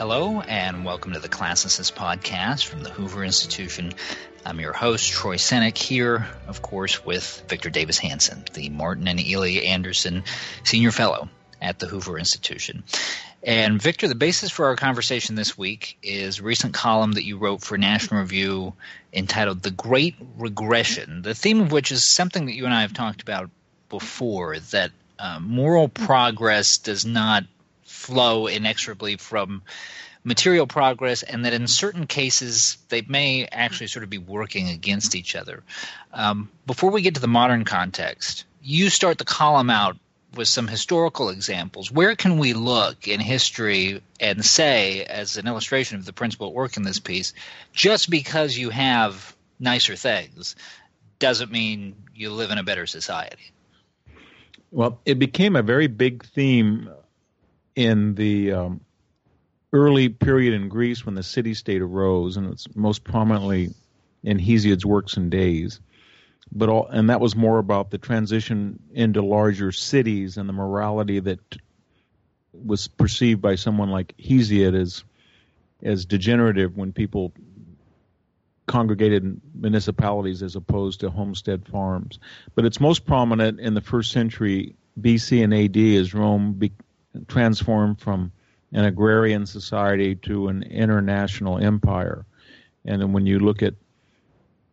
Hello, and welcome to the Classicist podcast from the Hoover Institution. I'm your host, Troy Senik, here, of course, with Victor Davis Hanson, the Martin and Illie Anderson Senior Fellow at the Hoover Institution. And Victor, the basis for our conversation this week is a recent column that you wrote for National Review entitled The Great Regression, the theme of which is something that you and I have talked about before that uh, moral progress does not flow inexorably from material progress, and that in certain cases they may actually sort of be working against each other. Um, before we get to the modern context, you start the column out with some historical examples. Where can we look in history and say, as an illustration of the principle at work in this piece, just because you have nicer things doesn't mean you live in a better society? Well, it became a very big theme in the um, early period in Greece when the city state arose, and it's most prominently in Hesiod's works and days. But all, and that was more about the transition into larger cities and the morality that was perceived by someone like Hesiod as as degenerative when people congregated in municipalities as opposed to homestead farms. But it's most prominent in the first century BC and AD as Rome be, transformed from an agrarian society to an international empire. And then when you look at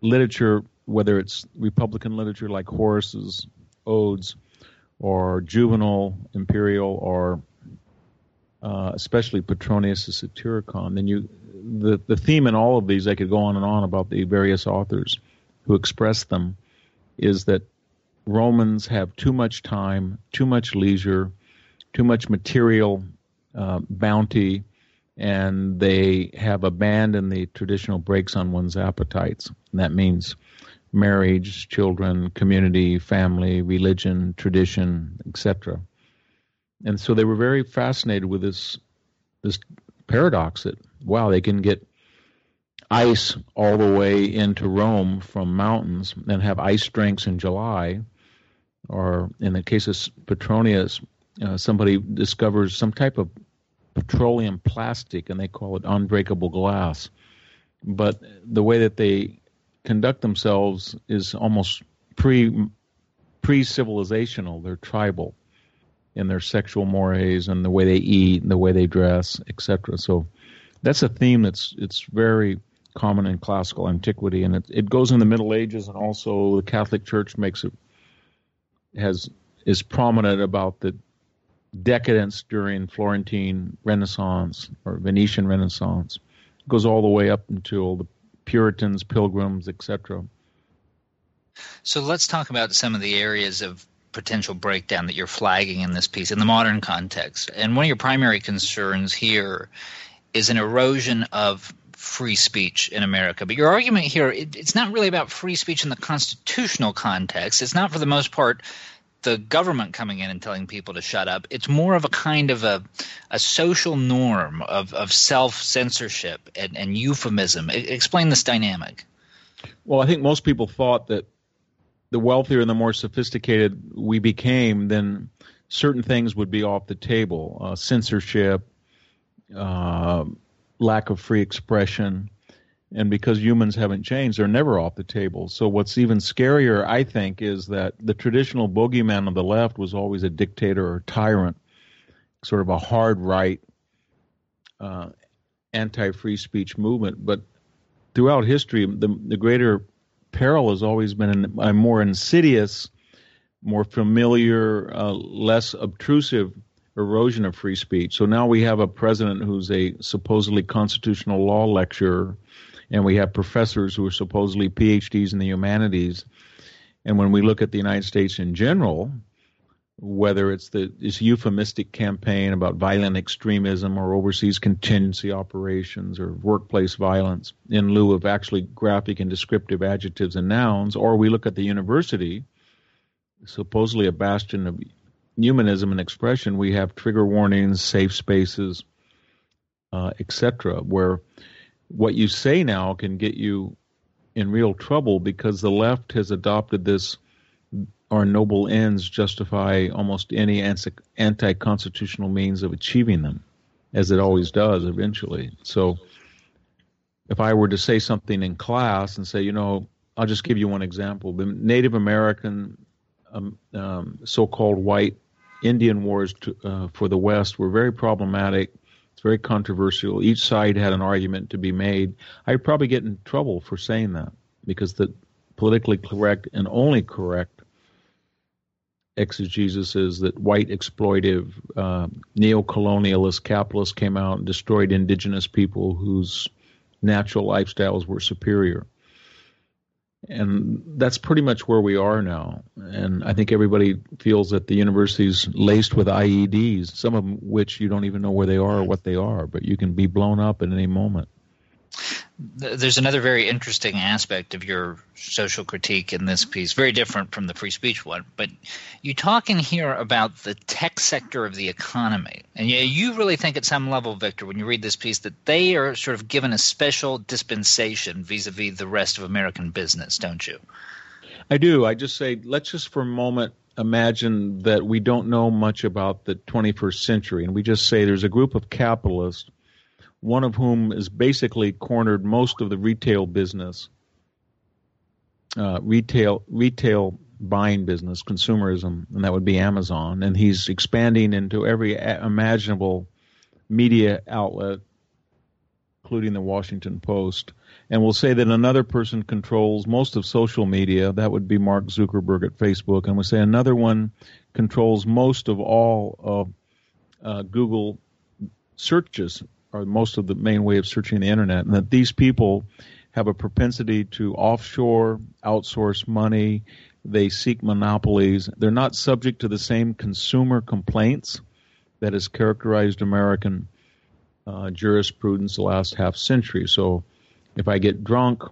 literature, whether it's Republican literature like Horace's Odes, or Juvenal, Imperial, or uh, especially Petronius' Satyricon, then you the the theme in all of these, I could go on and on about the various authors who express them, is that Romans have too much time, too much leisure, too much material uh, bounty, and they have abandoned the traditional brakes on one's appetites. And that means marriage, children, community, family, religion, tradition, etc. And so they were very fascinated with this this paradox that wow, they can get ice all the way into Rome from mountains and have ice drinks in July, or in the case of Petronius, uh, somebody discovers some type of petroleum plastic and they call it unbreakable glass. But the way that they conduct themselves is almost pre pre civilizational. They're tribal in their sexual mores and the way they eat and the way they dress, etc. So that's a theme that's it's very common in classical antiquity, and it, it goes in the Middle Ages, and also the Catholic Church makes it has is prominent about the decadence during Florentine Renaissance or Venetian Renaissance. It goes all the way up until the Puritans, Pilgrims, etc. So let's talk about some of the areas of potential breakdown that you're flagging in this piece in the modern context. And one of your primary concerns here is an erosion of free speech in America. But your argument here, it, it's not really about free speech in the constitutional context. It's not, for the most part, the government coming in and telling people to shut up. It's more of a kind of a, a social norm of, of self censorship and, and euphemism. I, explain this dynamic. Well, I think most people thought that the wealthier and the more sophisticated we became, then certain things would be off the table uh, censorship, uh, lack of free expression, and because humans haven't changed, they're never off the table. So what's even scarier, I think, is that the traditional bogeyman of the left was always a dictator or tyrant, sort of a hard right, uh, anti-free speech movement. But throughout history, the, the greater peril has always been a more insidious, more familiar, uh, less obtrusive erosion of free speech. So now we have a president who's a supposedly constitutional law lecturer and we have professors who are supposedly PhDs in the humanities. And when we look at the United States in general, whether it's the this euphemistic campaign about violent extremism or overseas contingency operations or workplace violence in lieu of actually graphic and descriptive adjectives and nouns, or we look at the university, supposedly a bastion of humanism and expression, we have trigger warnings, safe spaces, uh, etc., where what you say now can get you in real trouble because the left has adopted this our noble ends justify almost any anti constitutional means of achieving them. as it always does eventually. So if I were to say something in class and say, you know, I'll just give you one example. The Native American, um, um, so-called white Indian wars to, uh, for the West were very problematic. It's very controversial. Each side had an argument to be made. I'd probably get in trouble for saying that because the politically correct and only correct exegesis is that white exploitive uh, neo-colonialist capitalists came out and destroyed indigenous people whose natural lifestyles were superior. And that's pretty much where we are now. And I think everybody feels that the university's laced with IEDs, some of which you don't even know where they are or what they are, but you can be blown up at any moment there's another very interesting aspect of your social critique in this piece, very different from the free speech one. But you talk in here about the tech sector of the economy. And yeah, you really think at some level, Victor, when you read this piece, that they are sort of given a special dispensation vis a vis the rest of American business, don't you? I do. I just say, let's just for a moment imagine that we don't know much about the 21st century. And we just say there's a group of capitalists one of whom has basically cornered most of the retail business, uh, retail retail buying business, consumerism, and that would be Amazon. And he's expanding into every imaginable media outlet, including the Washington Post. And we'll say that another person controls most of social media. That would be Mark Zuckerberg at Facebook. And we'll say another one controls most of all of uh, Google searches are most of the main way of searching the internet, and that these people have a propensity to offshore, outsource money. They seek monopolies. They're not subject to the same consumer complaints that has characterized American uh, jurisprudence the last half century. So, if I get drunk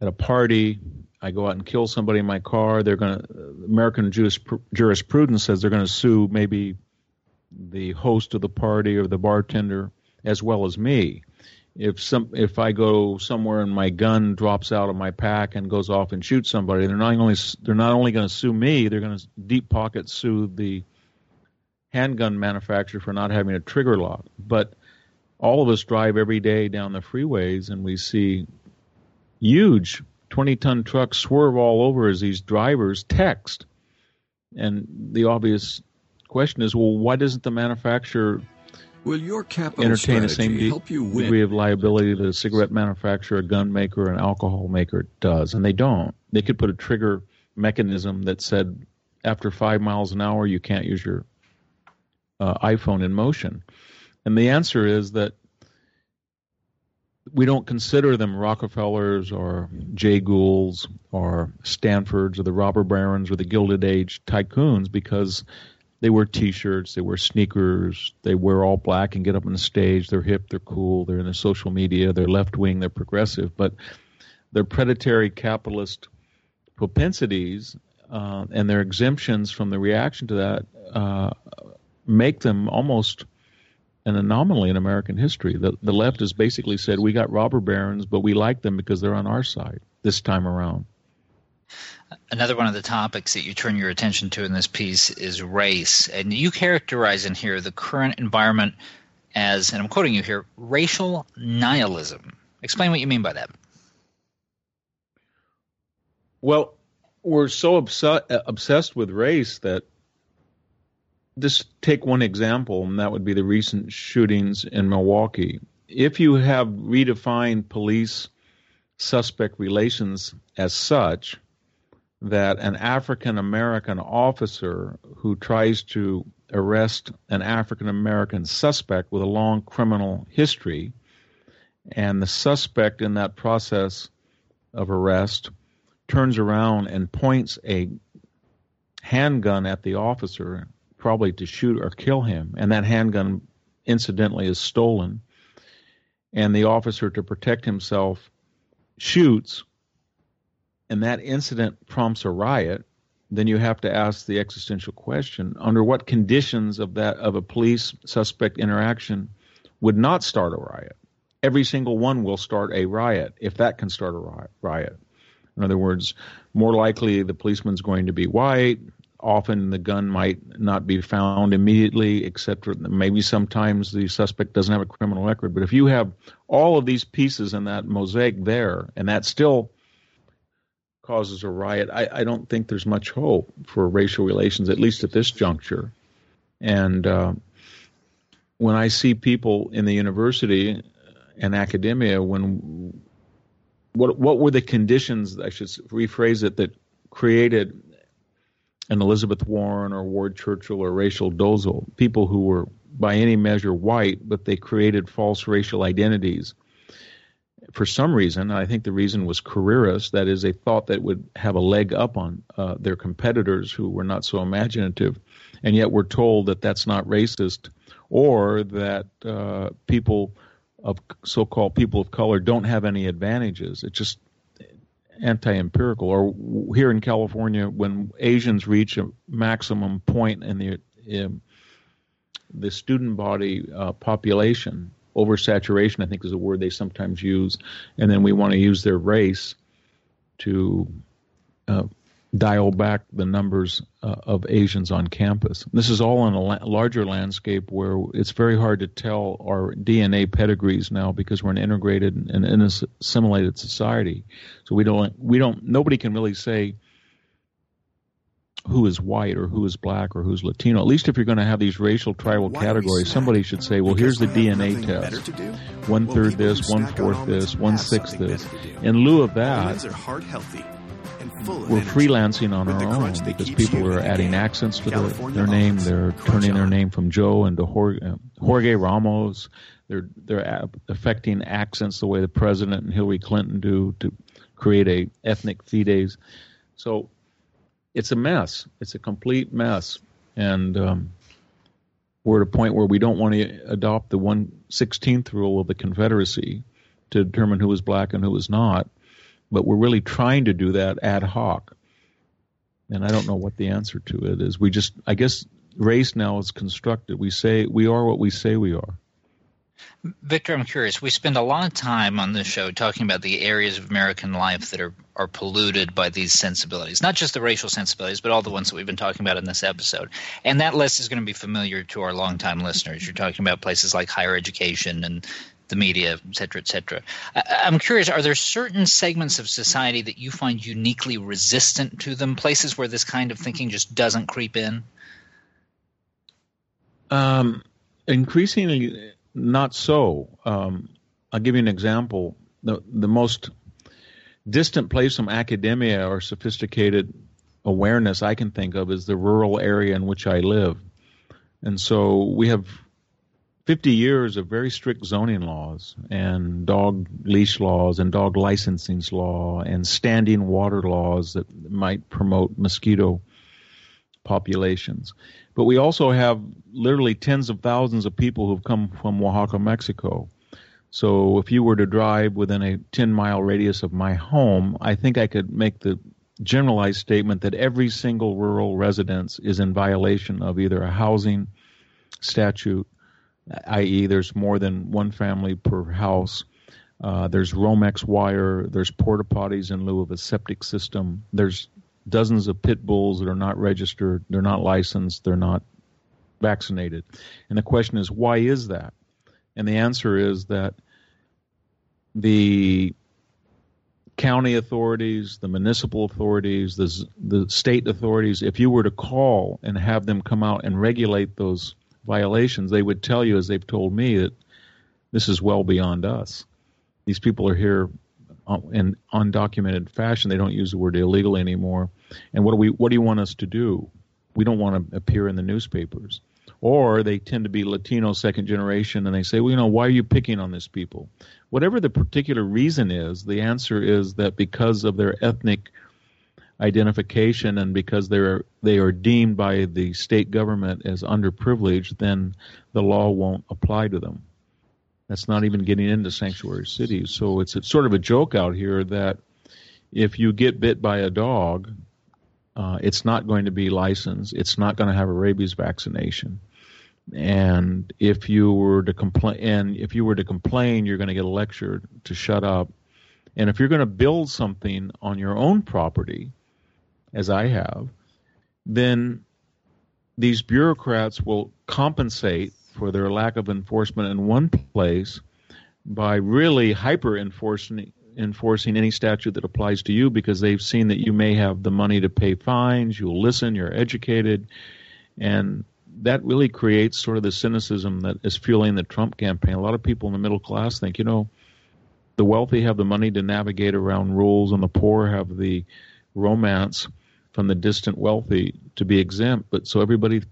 at a party, I go out and kill somebody in my car. They're going to American jurisprudence says they're going to sue maybe the host of the party or the bartender as well as me. If some if I go somewhere and my gun drops out of my pack and goes off and shoots somebody, they're not only they're not only going to sue me, they're going to deep pocket sue the handgun manufacturer for not having a trigger lock. But all of us drive every day down the freeways and we see huge 20 ton trucks swerve all over as these drivers text. And the obvious question is well, why doesn't the manufacturer Will your capital entertain the same degree of liability that a cigarette manufacturer, a gun maker, an alcohol maker does, and they don't. They could put a trigger mechanism that said after five miles an hour you can't use your uh, iPhone in motion, and the answer is that we don't consider them Rockefellers or Jay Goulds or Stanfords or the robber barons or the Gilded Age tycoons because they wear T-shirts, they wear sneakers, they wear all black and get up on the stage. They're hip, they're cool, they're in the social media, they're left wing, they're progressive, but their predatory capitalist propensities uh, and their exemptions from the reaction to that uh, make them almost an anomaly in American history. The, the left has basically said we got robber barons, but we like them because they're on our side this time around. Another one of the topics that you turn your attention to in this piece is race. And you characterize in here the current environment as, and I'm quoting you here, racial nihilism. Explain what you mean by that. Well, we're so obsessed with race that just take one example, and that would be the recent shootings in Milwaukee. If you have redefined police suspect relations as such, that an African American officer who tries to arrest an African American suspect with a long criminal history, and the suspect in that process of arrest turns around and points a handgun at the officer, probably to shoot or kill him, and that handgun incidentally is stolen, and the officer, to protect himself, shoots and that incident prompts a riot, then you have to ask the existential question: under what conditions of that of a police suspect interaction would not start a riot? Every single one will start a riot if that can start a riot. In other words, more likely the policeman's going to be white, often the gun might not be found immediately, except maybe sometimes the suspect doesn't have a criminal record. But if you have all of these pieces in that mosaic there, and that still causes a riot, I, I don't think there's much hope for racial relations, at least at this juncture. And uh, when I see people in the university and academia, when what what were the conditions? I should rephrase it that created an Elizabeth Warren or Ward Churchill or Rachel Dolezal, people who were by any measure white, but they created false racial identities. For some reason, I think the reason was careerist. That is, they thought that would have a leg up on uh, their competitors who were not so imaginative, and yet we're told that that's not racist, or that uh, people of so-called people of color don't have any advantages. It's just anti-empirical. Or here in California, when Asians reach a maximum point in the in the student body uh, population, oversaturation, I think is a word they sometimes use, and then we want to use their race to uh, dial back the numbers uh, of Asians on campus. This is all in a la- larger landscape where it's very hard to tell our DNA pedigrees now because we're an integrated and assimilated society. So we don't we don't nobody can really say who is white or who is black or who's Latino. At least if you're going to have these racial tribal categories, somebody should say, well, here's the DNA test. One third this, one fourth this, one sixth this. In lieu of that, we're freelancing on our own because people are adding accents to their, their name. They're turning their name from Joe into Jorge, um, Jorge Ramos. They're they're affecting accents the way the president and Hillary Clinton do to create a ethnic fides. So it's a mess. It's a complete mess, and um, we're at a point where we don't want to adopt the one sixteenth rule of the Confederacy to determine who is black and who is not but we're really trying to do that ad hoc. And I don't know what the answer to it is. We just, I guess, race now is constructed. We say we are what we say we are. Victor, I'm curious. We spend a lot of time on this show talking about the areas of American life that are, are polluted by these sensibilities, not just the racial sensibilities, but all the ones that we've been talking about in this episode. And that list is going to be familiar to our longtime listeners. You're talking about places like higher education and the media, et cetera, et cetera. I, am curious, are there certain segments of society that you find uniquely resistant to them, places where this kind of thinking just doesn't creep in? Um, increasingly, not so. Um, I'll give you an example. The, the most distant place from academia or sophisticated awareness I can think of is the rural area in which I live. And so we have 50 years of very strict zoning laws and dog leash laws and dog licensing law and standing water laws that might promote mosquito populations. But we also have literally tens of thousands of people who've come from Oaxaca, Mexico. So if you were to drive within a 10 mile radius of my home, I think I could make the generalized statement that every single rural residence is in violation of either a housing statute i.e., there's more than one family per house. Uh, there's Romex wire. There's porta potties in lieu of a septic system. There's dozens of pit bulls that are not registered. They're not licensed. They're not vaccinated. And the question is, why is that? And the answer is that the county authorities, the municipal authorities, the, the state authorities, if you were to call and have them come out and regulate those violations, they would tell you, as they've told me, that this is well beyond us. These people are here uh, in undocumented fashion. They don't use the word illegal anymore. And what do we? What do you want us to do? We don't want to appear in the newspapers. Or they tend to be Latino second generation, and they say, well, you know, why are you picking on these people? Whatever the particular reason is, the answer is that because of their ethnic identification and because they're they are deemed by the state government as underprivileged, then the law won't apply to them. That's not even getting into sanctuary cities. So it's, it's sort of a joke out here that if you get bit by a dog, uh, it's not going to be licensed. It's not going to have a rabies vaccination. And if you were to complain, and if you were to complain, you're going to get a lecture to shut up. And if you're going to build something on your own property, as I have, then these bureaucrats will compensate for their lack of enforcement in one place by really hyper enforcing enforcing any statute that applies to you because they've seen that you may have the money to pay fines, you'll listen, you're educated, and that really creates sort of the cynicism that is fueling the Trump campaign. A lot of people in the middle class think, you know, the wealthy have the money to navigate around rules, and the poor have the romance from the distant wealthy to be exempt. But so everybody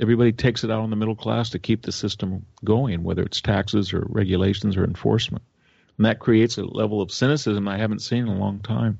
everybody takes it out on the middle class to keep the system going, whether it's taxes or regulations or enforcement. And that creates a level of cynicism I haven't seen in a long time.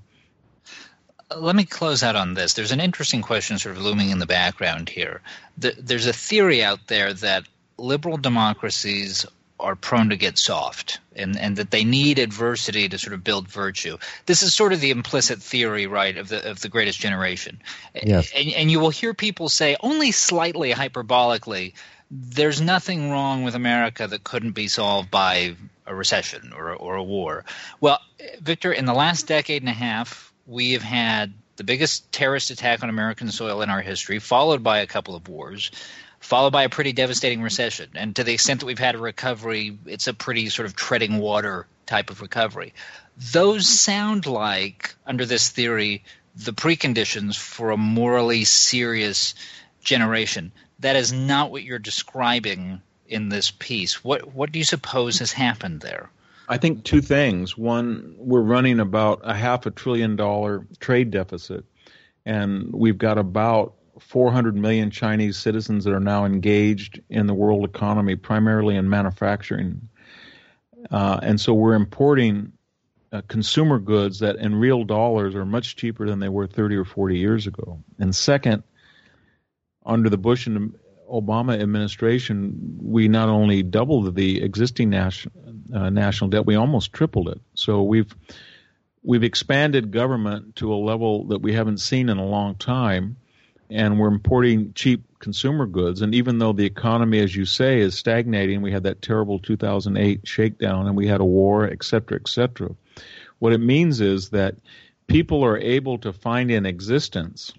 Let me close out on this. There's an interesting question sort of looming in the background here. There's a theory out there that liberal democracies are prone to get soft and, and that they need adversity to sort of build virtue. This is sort of the implicit theory, right, of the of the greatest generation. Yes. And, and you will hear people say, only slightly hyperbolically, there's nothing wrong with America that couldn't be solved by a recession or, or a war. Well, Victor, in the last decade and a half, we have had the biggest terrorist attack on American soil in our history, followed by a couple of wars, followed by a pretty devastating recession. And to the extent that we've had a recovery, it's a pretty sort of treading water type of recovery. Those sound like, under this theory, the preconditions for a morally serious generation. That is not what you're describing in this piece. What what do you suppose has happened there? I think two things. One, we're running about a half a trillion dollar trade deficit, and we've got about 400 million Chinese citizens that are now engaged in the world economy, primarily in manufacturing. Uh, and so we're importing uh, consumer goods that in real dollars are much cheaper than they were 30 or 40 years ago. And second, under the Bush and Obama administration, we not only doubled the existing national uh, national debt, we almost tripled it. So we've we've expanded government to a level that we haven't seen in a long time, and we're importing cheap consumer goods. And even though the economy, as you say, is stagnating, we had that terrible 2008 shakedown, and we had a war, et cetera, et cetera. What it means is that people are able to find in existence,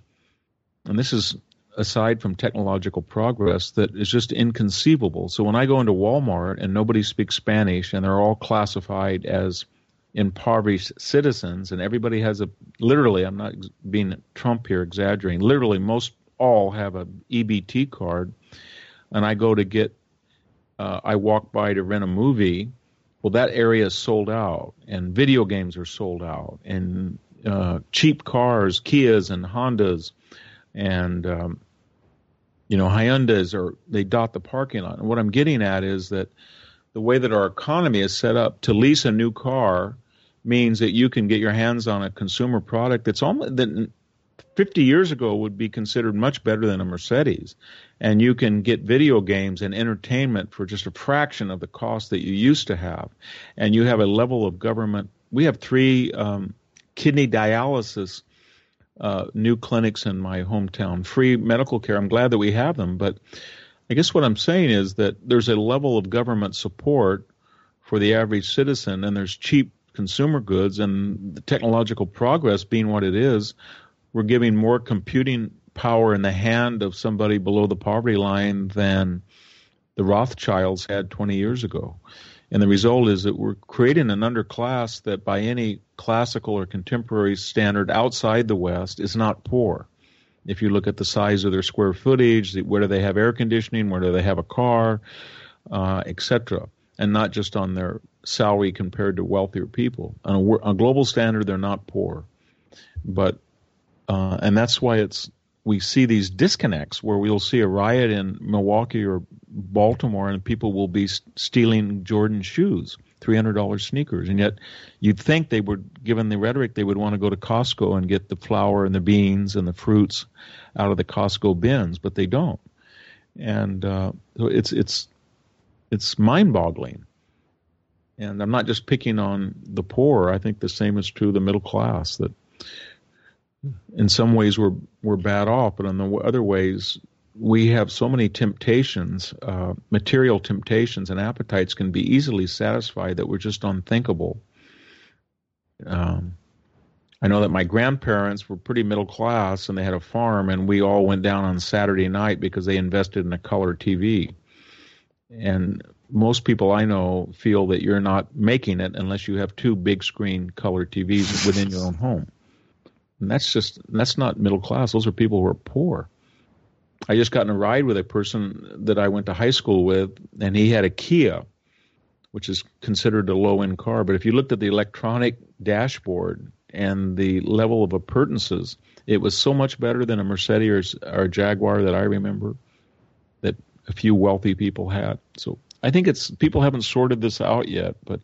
and this is aside from technological progress that is just inconceivable. So when I go into Walmart and nobody speaks Spanish and they're all classified as impoverished citizens and everybody has a literally I'm not being Trump here exaggerating literally most all have a EBT card and I go to get uh, I walk by to rent a movie well that area is sold out and video games are sold out and uh, cheap cars Kias and Hondas and um, you know, Hyundai's or they dot the parking lot. And what I'm getting at is that the way that our economy is set up to lease a new car means that you can get your hands on a consumer product that's almost that 50 years ago would be considered much better than a Mercedes. And you can get video games and entertainment for just a fraction of the cost that you used to have. And you have a level of government. We have three um, kidney dialysis uh, new clinics in my hometown, free medical care. I'm glad that we have them, but I guess what I'm saying is that there's a level of government support for the average citizen, and there's cheap consumer goods, and the technological progress being what it is, we're giving more computing power in the hand of somebody below the poverty line than the Rothschilds had 20 years ago. And the result is that we're creating an underclass that, by any classical or contemporary standard outside the West, is not poor. If you look at the size of their square footage, where do they have air conditioning, where do they have a car, uh, etc., and not just on their salary compared to wealthier people. On a, a global standard, they're not poor, but uh, and that's why it's we see these disconnects where we'll see a riot in Milwaukee or Baltimore and people will be stealing Jordan shoes, $300 sneakers. And yet you'd think they would, given the rhetoric, they would want to go to Costco and get the flour and the beans and the fruits out of the Costco bins, but they don't. And uh, it's, it's, it's mind boggling. And I'm not just picking on the poor. I think the same is true of the middle class that in some ways we're we're bad off, but in the other ways we have so many temptations, uh, material temptations and appetites can be easily satisfied that we're just unthinkable. Um, I know that my grandparents were pretty middle class and they had a farm, and we all went down on Saturday night because they invested in a color TV. And most people I know feel that you're not making it unless you have two big screen color TVs within your own home. And that's just that's not middle class. Those are people who are poor. I just got in a ride with a person that I went to high school with, and he had a Kia, which is considered a low end car. But if you looked at the electronic dashboard and the level of appurtenances, it was so much better than a Mercedes or, or a Jaguar that I remember that a few wealthy people had. So I think it's people haven't sorted this out yet, but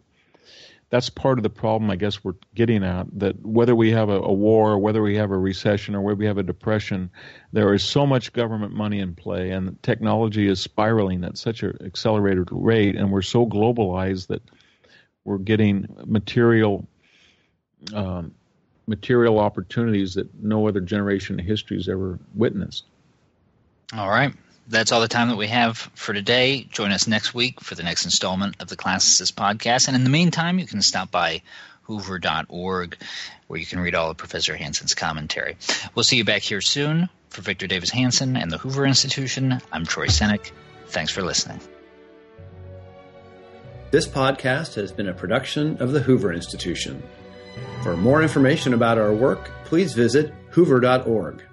that's part of the problem I guess we're getting at that whether we have a, a, war whether we have a recession or whether we have a depression, there is so much government money in play and technology is spiraling at such an accelerated rate and we're so globalized that we're getting material um, material opportunities that no other generation in history has ever witnessed. All right. That's all the time that we have for today. Join us next week for the next installment of the Classicist podcast. And in the meantime, you can stop by hoover.org where you can read all of Professor Hanson's commentary. We'll see you back here soon. For Victor Davis Hanson and the Hoover Institution, I'm Troy Senik. Thanks for listening. This podcast has been a production of the Hoover Institution. For more information about our work, please visit hoover.org.